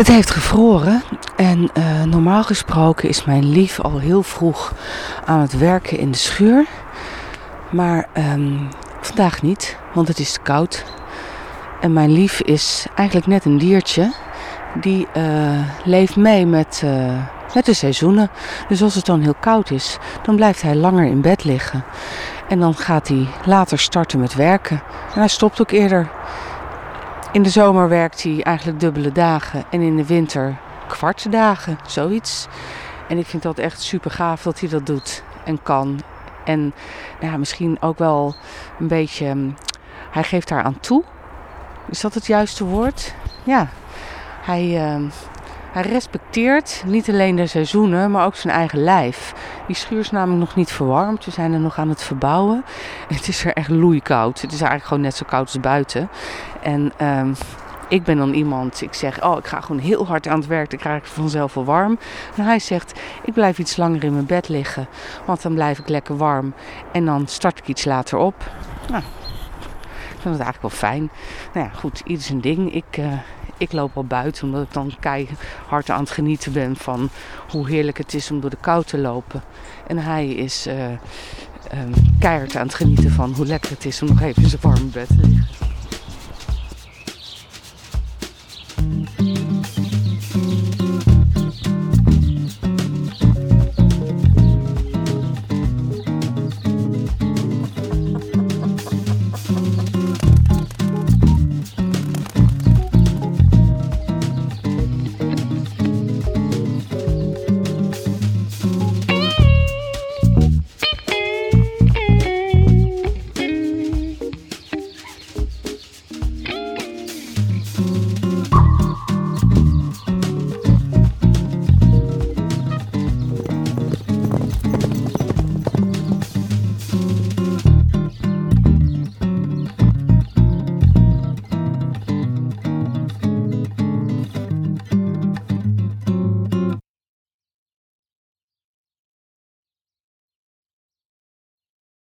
Het heeft gevroren en uh, normaal gesproken is mijn lief al heel vroeg aan het werken in de schuur. Maar um, vandaag niet, want het is koud. En mijn lief is eigenlijk net een diertje. Die uh, leeft mee met, uh, met de seizoenen. Dus als het dan heel koud is, dan blijft hij langer in bed liggen. En dan gaat hij later starten met werken. En hij stopt ook eerder. In de zomer werkt hij eigenlijk dubbele dagen en in de winter kwarte dagen, zoiets. En ik vind dat echt super gaaf dat hij dat doet en kan. En nou ja, misschien ook wel een beetje, hij geeft daar aan toe. Is dat het juiste woord? Ja, hij, uh, hij respecteert niet alleen de seizoenen, maar ook zijn eigen lijf. Die schuur is namelijk nog niet verwarmd. We zijn er nog aan het verbouwen. Het is er echt loeikoud. Het is eigenlijk gewoon net zo koud als buiten. En um, ik ben dan iemand, ik zeg, oh, ik ga gewoon heel hard aan het werk, dan krijg ik vanzelf wel warm. En hij zegt, ik blijf iets langer in mijn bed liggen, want dan blijf ik lekker warm. En dan start ik iets later op. Nou, ik vind het eigenlijk wel fijn. Nou ja, goed, ieder zijn ding. Ik, uh, ik loop al buiten omdat ik dan keihard aan het genieten ben van hoe heerlijk het is om door de kou te lopen. En hij is uh, um, keihard aan het genieten van hoe lekker het is om nog even in zijn warme bed te liggen.